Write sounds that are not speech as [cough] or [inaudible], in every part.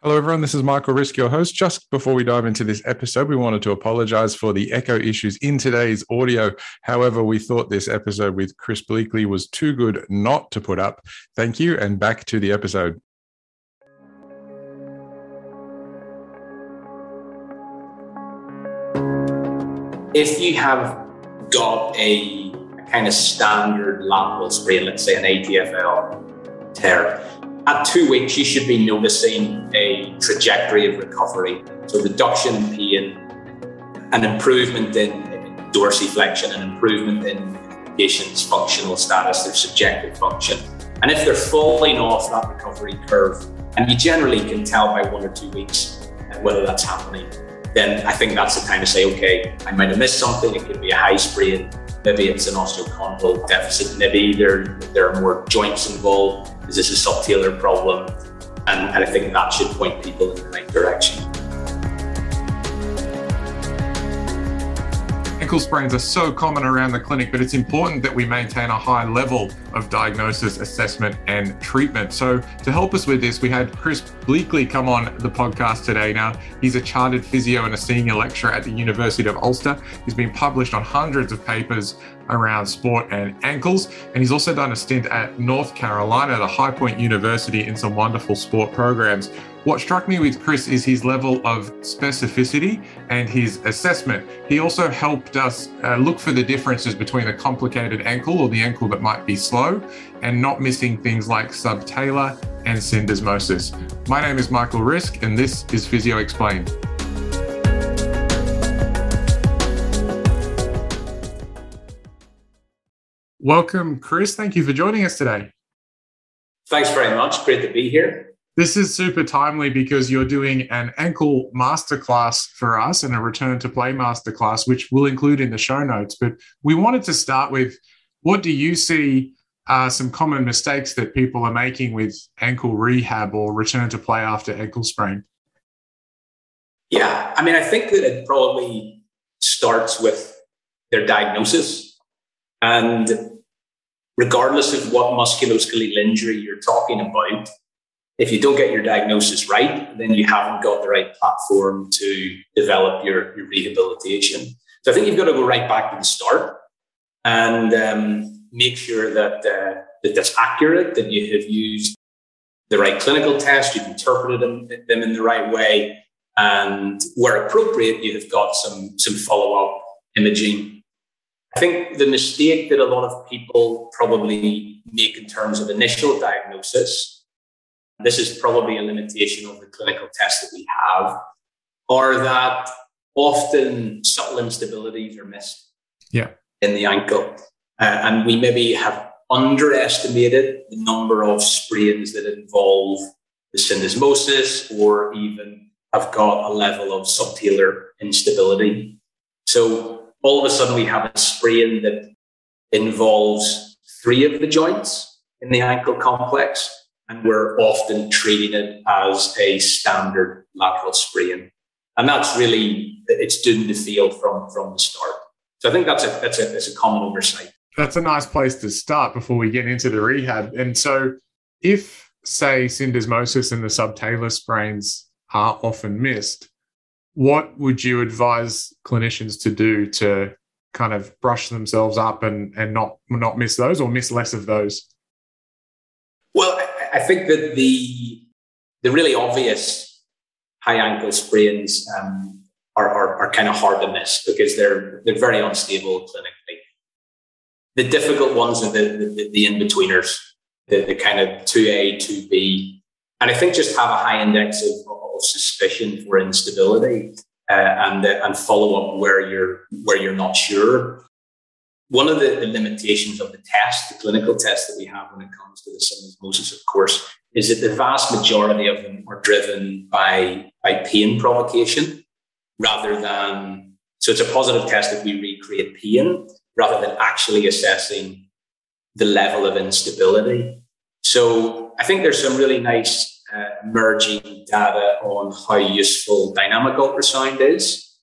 Hello, everyone. This is Michael Risk, your host. Just before we dive into this episode, we wanted to apologize for the echo issues in today's audio. However, we thought this episode with Chris Bleakley was too good not to put up. Thank you, and back to the episode. If you have got a, kind of standard lateral sprain, let's say an ATFL tear, at two weeks, you should be noticing a trajectory of recovery. So, reduction in pain, an improvement in, dorsiflexion, an improvement in patient's functional status, their subjective function. And if they're falling off that recovery curve, and you generally can tell by one or two weeks uh, whether that's happening, then I think that's the time to say, okay, I might have missed something. It could be a high sprain, maybe it's an osteochondral deficit, maybe there, there are more joints involved is this a subtalar problem? And, and I think that should point people in the right direction. Ankle sprains are so common around the clinic, but it's important that we maintain a high level of diagnosis, assessment, and treatment. So, to help us with this, we had Chris Bleakley come on the podcast today. Now, he's a chartered physio and a senior lecturer at the University of Ulster. He's been published on hundreds of papers around sport and ankles. And he's also done a stint at North Carolina, the High Point University, in some wonderful sport programs. What struck me with Chris is his level of specificity and his assessment. He also helped us uh, look for the differences between a complicated ankle or the ankle that might be slow and not missing things like subtalar and syndesmosis. My name is Michael Risk, and this is Physio Explained. Welcome, Chris. Thank you for joining us today. Thanks very much. Great to be here. This is super timely because you're doing an ankle masterclass for us and a return to play masterclass, which we'll include in the show notes. But we wanted to start with what do you see some common mistakes that people are making with ankle rehab or return to play after ankle sprain? Yeah, I mean, I think that it probably starts with their diagnosis. And regardless of what musculoskeletal injury you're talking about, if you don't get your diagnosis right, then you haven't got the right platform to develop your, your rehabilitation. So I think you've got to go right back to the start and um, make sure that, uh, that that's accurate, that you have used the right clinical test, you've interpreted them, them in the right way, and where appropriate, you have got some, some follow up imaging I think the mistake that a lot of people probably make in terms of initial diagnosis, this is probably a limitation of the clinical tests that we have, or that often subtle instabilities are missed yeah. in the ankle. Uh, and we maybe have underestimated the number of sprains that involve the syndesmosis or even have got a level of subtalar instability. So all of a sudden we have a sprain that involves three of the joints in the ankle complex, and we're often treating it as a standard lateral sprain. And that's really, it's doomed to fail from, from the start. So I think that's a, that's a, that's a common oversight. That's a nice place to start before we get into the rehab. And so if, say, syndesmosis and the subtalar sprains are often missed, what would you advise clinicians to do to kind of brush themselves up and, and not not miss those or miss less of those? Well, I think that the the really obvious high ankle sprains um, are, are, are kind of hard to miss because they're they're very unstable clinically. The difficult ones are the the, the in betweeners, the, the kind of two A two B, and I think just have a high index of, of suspicion for instability uh, and uh, and follow up where you're where you're not sure. One of the, the, limitations of the test, the clinical test that we have when it comes to the syndesmosis, of course, is that the vast majority of them are driven by by pain provocation rather than so it's a positive test that we recreate pain rather than actually assessing the level of instability. So I think there's some really nice uh, merging data on how useful dynamic ultrasound is.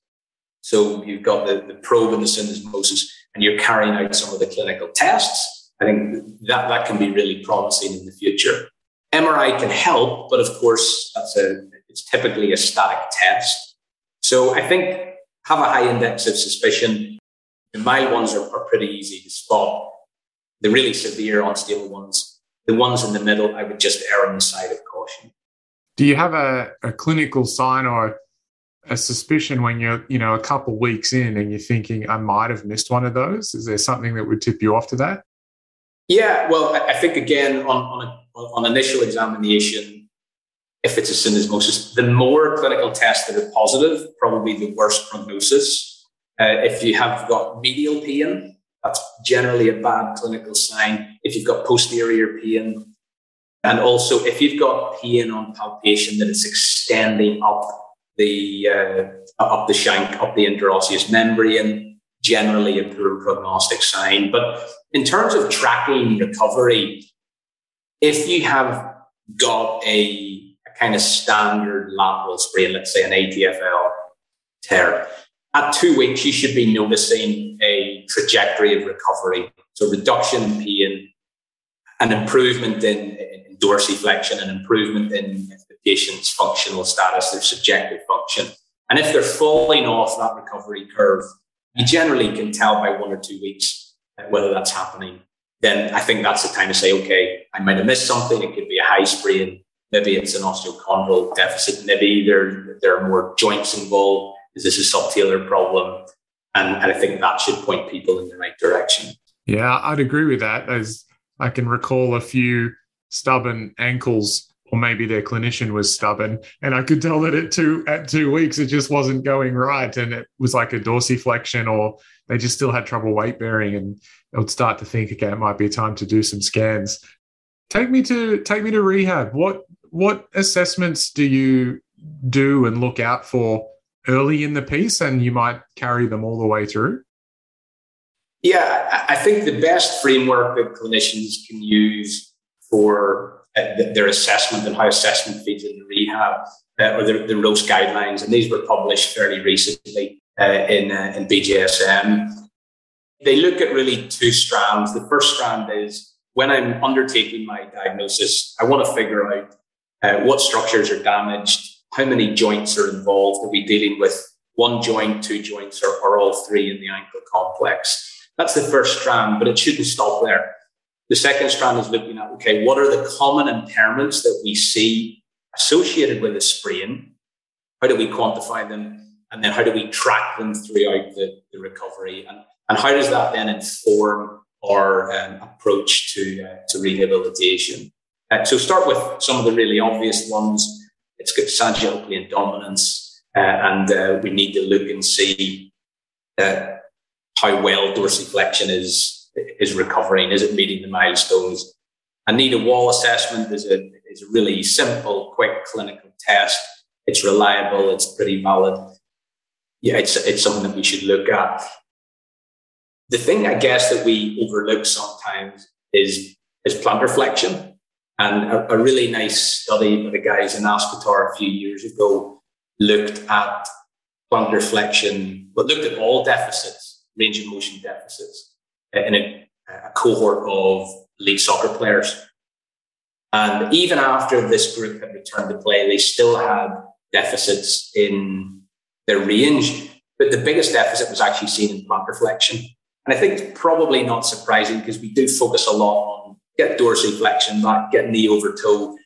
So you've got the, the probe and the syndesmosis, and you're carrying out some of the clinical tests. I think that, that can be really promising in the future. MRI can help, but of course, that's a it's typically a static test. So I think have a high index of suspicion. The mild ones are, are pretty easy to spot. The really severe, unstable ones, the ones in the middle, I would just err on the side of caution. Do you have a, a clinical sign or a suspicion when you're, you know, a couple weeks in and you're thinking, I might have missed one of those? Is there something that would tip you off to that? Yeah, well, I think again on on, a, on initial examination, if it's a syndesmosis, the more clinical tests that are positive, probably the worse prognosis. Uh, if you have got medial pain, that's generally a bad clinical sign. If you've got posterior pain, and also if you've got pain on palpation that is extending up the uh, up the shank, up the interosseous membrane, generally a poor prognostic sign. But in terms of tracking recovery, if you have got a, a kind of standard lateral sprain, let's say an ATFL tear, at two weeks, you should be noticing a trajectory of recovery. So reduction in pain, an improvement in, in dorsiflexion, an improvement in patient's functional status, their subjective function. And if they're falling off that recovery curve, you generally can tell by one or two weeks uh, whether that's happening. Then I think that's the time to say, okay, I might have missed something. It could be a high sprain. Maybe it's an osteochondral deficit. Maybe there, there are more joints involved is this a subtalar problem? And, and I think that should point people in the right direction. Yeah, I'd agree with that. As I can recall a few stubborn ankles, or maybe their clinician was stubborn, and I could tell that at two at two weeks it just wasn't going right, and it was like a dorsiflexion, or they just still had trouble weight bearing, and I would start to think, okay, it might be time to do some scans. Take me to take me to rehab. What what assessments do you do and look out for early in the piece and you might carry them all the way through? Yeah, I think the best framework that clinicians can use for uh, their assessment and how assessment feeds into rehab uh, are the, the ROAST guidelines, and these were published fairly recently uh, in, uh, in BJSM. They look at really two strands. The first strand is when I'm undertaking my diagnosis, I want to figure out uh, what structures are damaged, how many joints are involved? Are we dealing with one joint, two joints, or, or all three in the ankle complex? That's the first strand, but it shouldn't stop there. The second strand is looking at okay, what are the common impairments that we see associated with a sprain? How do we quantify them? And then how do we track them throughout the, the recovery? And, and how does that then inform our um, approach to, uh, to rehabilitation? Uh, so start with some of the really obvious ones. It's got sagittal plane dominance, uh, and uh, we need to look and see uh, how well dorsiflexion is is recovering. Is it meeting the milestones? I need a wall assessment is a is a really simple, quick clinical test. It's reliable. It's pretty valid. Yeah, it's it's something that we should look at. The thing I guess that we overlook sometimes is is plantar flexion. And a, a really nice study by the guys in Aspetar a few years ago looked at plantar flexion, but looked at all deficits, range of motion deficits, in a, a cohort of elite soccer players. And even after this group had returned to play, they still had deficits in their range. But the biggest deficit was actually seen in plantar flexion. And I think it's probably not surprising because we do focus a lot on get dorsiflexion back, get knee over toe.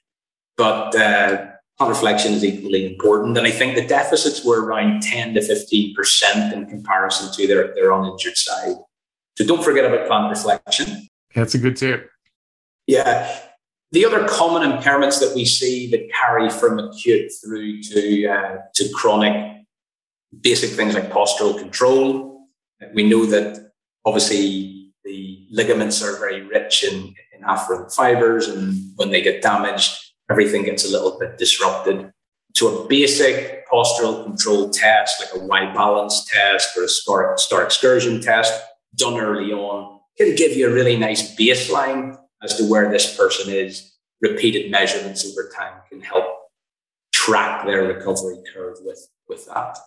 But uh, flexion is equally important. And I think the deficits were around 10 to 15% in comparison to their, their uninjured side. So don't forget about plantar flexion. That's a good tip. Yeah. The other common impairments that we see that carry from acute through to, uh, to chronic, basic things like postural control. We know that obviously the ligaments are very rich in, in afferent fibers. And when they get damaged, everything gets a little bit disrupted. So a basic postural control test, like a a Y balance test or a star, star excursion test done early on can give you a really nice baseline as to where this person is. Repeated measurements over time can help track their recovery curve with, with that.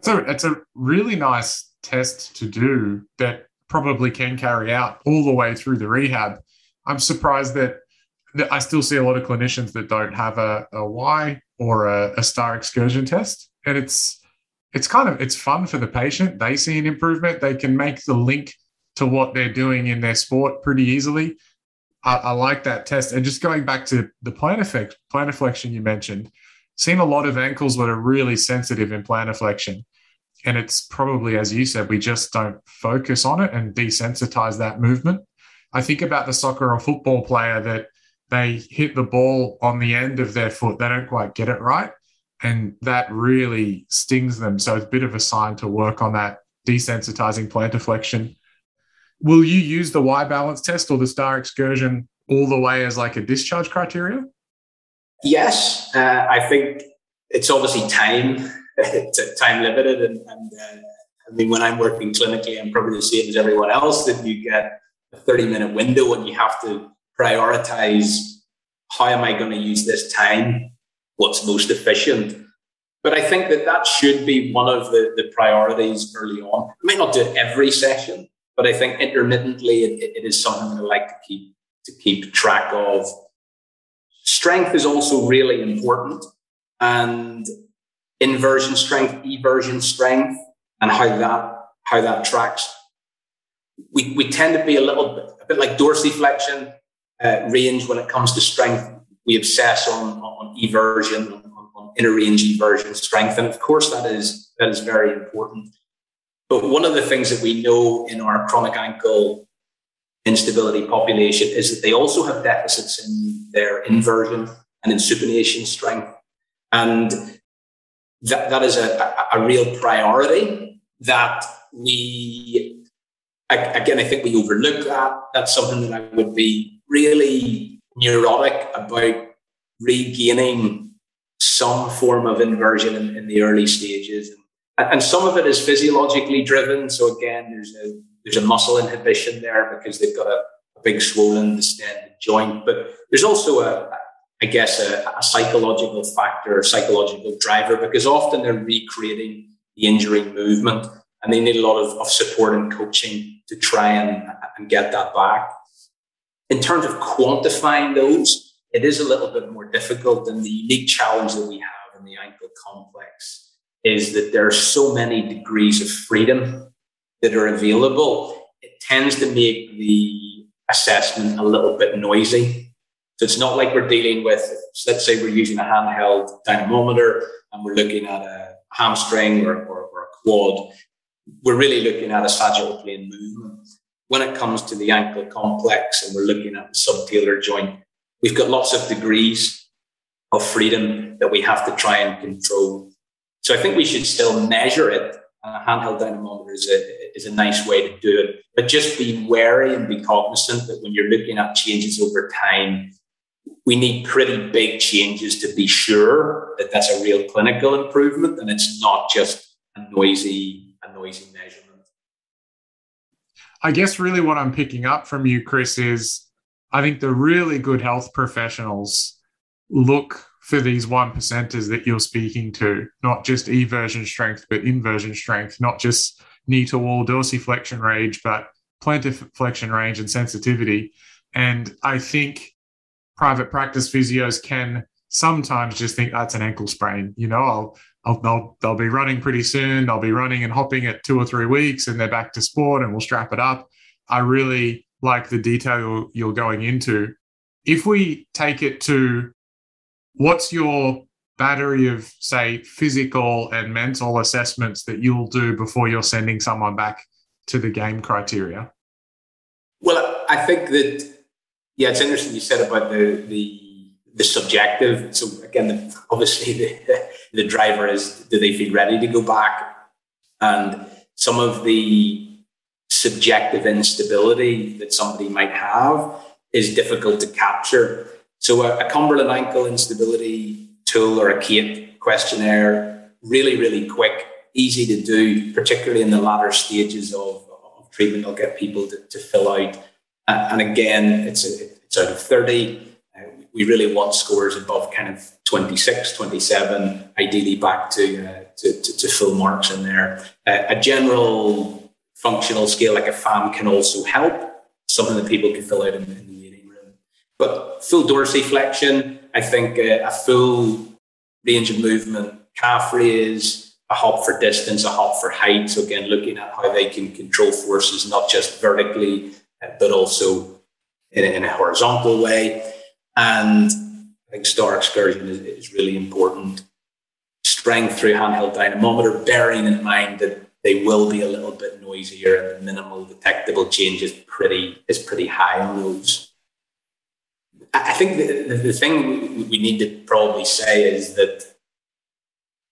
So it's a really nice test to do that probably can carry out all the way through the rehab. I'm surprised that I still see a lot of clinicians that don't have a, a Y or a, a star excursion test. And it's it's kind of it's fun for the patient. They see an improvement. They can make the link to what they're doing in their sport pretty easily. I, I like that test. And just going back to the plantar effect, plantar flexion you mentioned, seen a lot of ankles that are really sensitive in plantar flexion. And it's probably, as you said, we just don't focus on it and desensitize that movement. I think about the soccer or football player that they hit the ball on the end of their foot, they don't quite get it right. And that really stings them. So it's a bit of a sign to work on that desensitizing plantar flexion. Will you use the Y balance test or the star excursion all the way as like a discharge criteria? Yes, uh, I think it's obviously time, [laughs] it's time limited, and, and uh, I mean when I'm working clinically, I'm probably the same as everyone else. That you get a 30 minute window and you have to prioritize how am I going to use this time, what's most efficient. But I think that that should be one of the, the priorities early on. I might not do it every session, but I think intermittently it, it is something that I like to keep to keep track of Strength is also really important, and inversion strength, eversion strength, and how that how that tracks. We, we tend to be a little bit a bit like dorsiflexion uh, range when it comes to strength. We obsess on on eversion, on, on inner range strength, and of course that is that is very important. But one of the things that we know in our chronic ankle instability population is that they also have deficits in their inversion and in supination strength. And that, that is a, a, real priority that we, again, I think we overlook that. That's something that I would be really neurotic about regaining some form of inversion in, in the early stages. And, and some of it is physiologically driven. So again, there's a there's a muscle inhibition there because they've got a, a big swollen distended joint. But there's also a, I guess, a, a psychological factor, a psychological driver, because often they're recreating the injury movement and they need a lot of, of support and coaching to try and, and get that back. In terms of quantifying those, it is a little bit more difficult. And the unique challenge that we have in the ankle complex is that there are so many degrees of freedom that are available, it tends to make the assessment a little bit noisy. So it's not like we're dealing with, let's say we're using a handheld dynamometer and we're looking at a hamstring or, or, or a quad. We're really looking at a sagittal plane movement. When it comes to the ankle complex and we're looking at the subtalar joint, we've got lots of degrees of freedom that we have to try and control. So I think we should still measure it And a handheld dynamometer is a, is a nice way to do it. But just be wary and be cognizant that when you're looking at changes over time, we need pretty big changes to be sure that that's a real clinical improvement and it's not just a noisy, a noisy measurement. I guess really what I'm picking up from you, Chris, is I think the really good health professionals look for these one percenters that you're speaking to, not just eversion strength, but inversion strength, not just knee to wall dorsiflexion range, but plantar flexion range and sensitivity. And I think private practice physios can sometimes just think that's an ankle sprain. You know, I'll, I'll they'll they'll be running pretty soon. They'll be running and hopping at two or three weeks, and they're back to sport, and we'll strap it up. I really like the detail you're going into. If we take it to what's your battery of say physical and mental assessments that you'll do before you're sending someone back to the game criteria well i think that yeah it's interesting you said about the the the subjective so again the, obviously the the driver is do they feel ready to go back and some of the subjective instability that somebody might have is difficult to capture so a, a Cumberland ankle instability tool or a CAIT questionnaire, really, really quick, easy to do, particularly in the latter stages of, of treatment. I'll get people to, to fill out. And, and again, it's, a, it's out of 30. We really want scores above kind of 26, 27, ideally back to, uh, to, to, to, full marks in there. Uh, a general functional scale like a FAM can also help, something that people can fill out in, in the eating room. But full dorsiflexion, I think uh, a full range of movement, calf raise, a hop for distance, a hop for height. So again, looking at how they can control forces, not just vertically, uh, but also in a horizontal way. And I think star excursion is, is really important. Strength through handheld dynamometer, bearing in mind that they will be a little bit noisier and the minimal detectable change is pretty is pretty high on those. I think the, the thing we need to probably say is that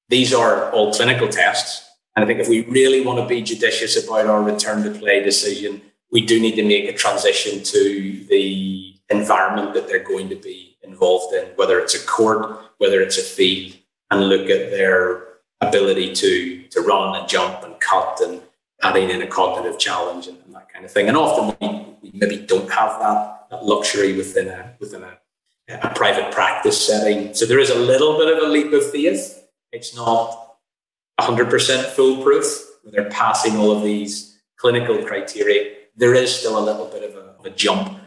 these are all clinical tests. And I think if we really want to be judicious about our return to play decision, we do need to make a transition to the environment that they're going to be involved in, whether it's a court, whether it's a field, and look at their ability to to run and jump and cut and adding in a cognitive challenge and, and that kind of thing. And often we, we, maybe don't have that, that luxury within a within a, a private practice setting. So there is a little bit of a leap of faith. It's not 100% foolproof. When they're passing all of these clinical criteria. There is still a little bit of a, of a jump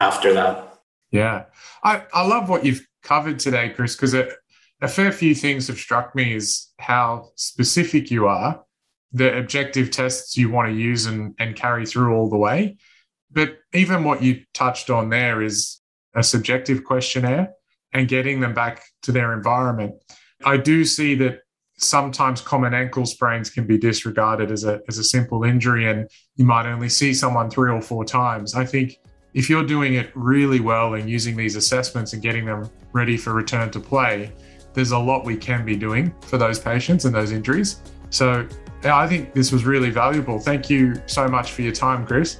after that. Yeah. I, I love what you've covered today, Chris, because a fair few things have struck me is how specific you are, the objective tests you want to use and, and carry through all the way. But even what you touched on there is a subjective questionnaire and getting them back to their environment. I do see that sometimes common ankle sprains can be disregarded as a, as a simple injury and you might only see someone three or four times. I think if you're doing it really well and using these assessments and getting them ready for return to play, there's a lot we can be doing for those patients and those injuries. So I think this was really valuable. Thank you so much for your time, Chris.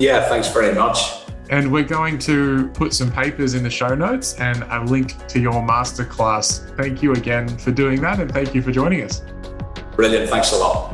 Yeah, thanks very much. And we're going to put some papers in the show notes and a link to your masterclass. Thank you again for doing that and thank you for joining us. Brilliant. Thanks a lot.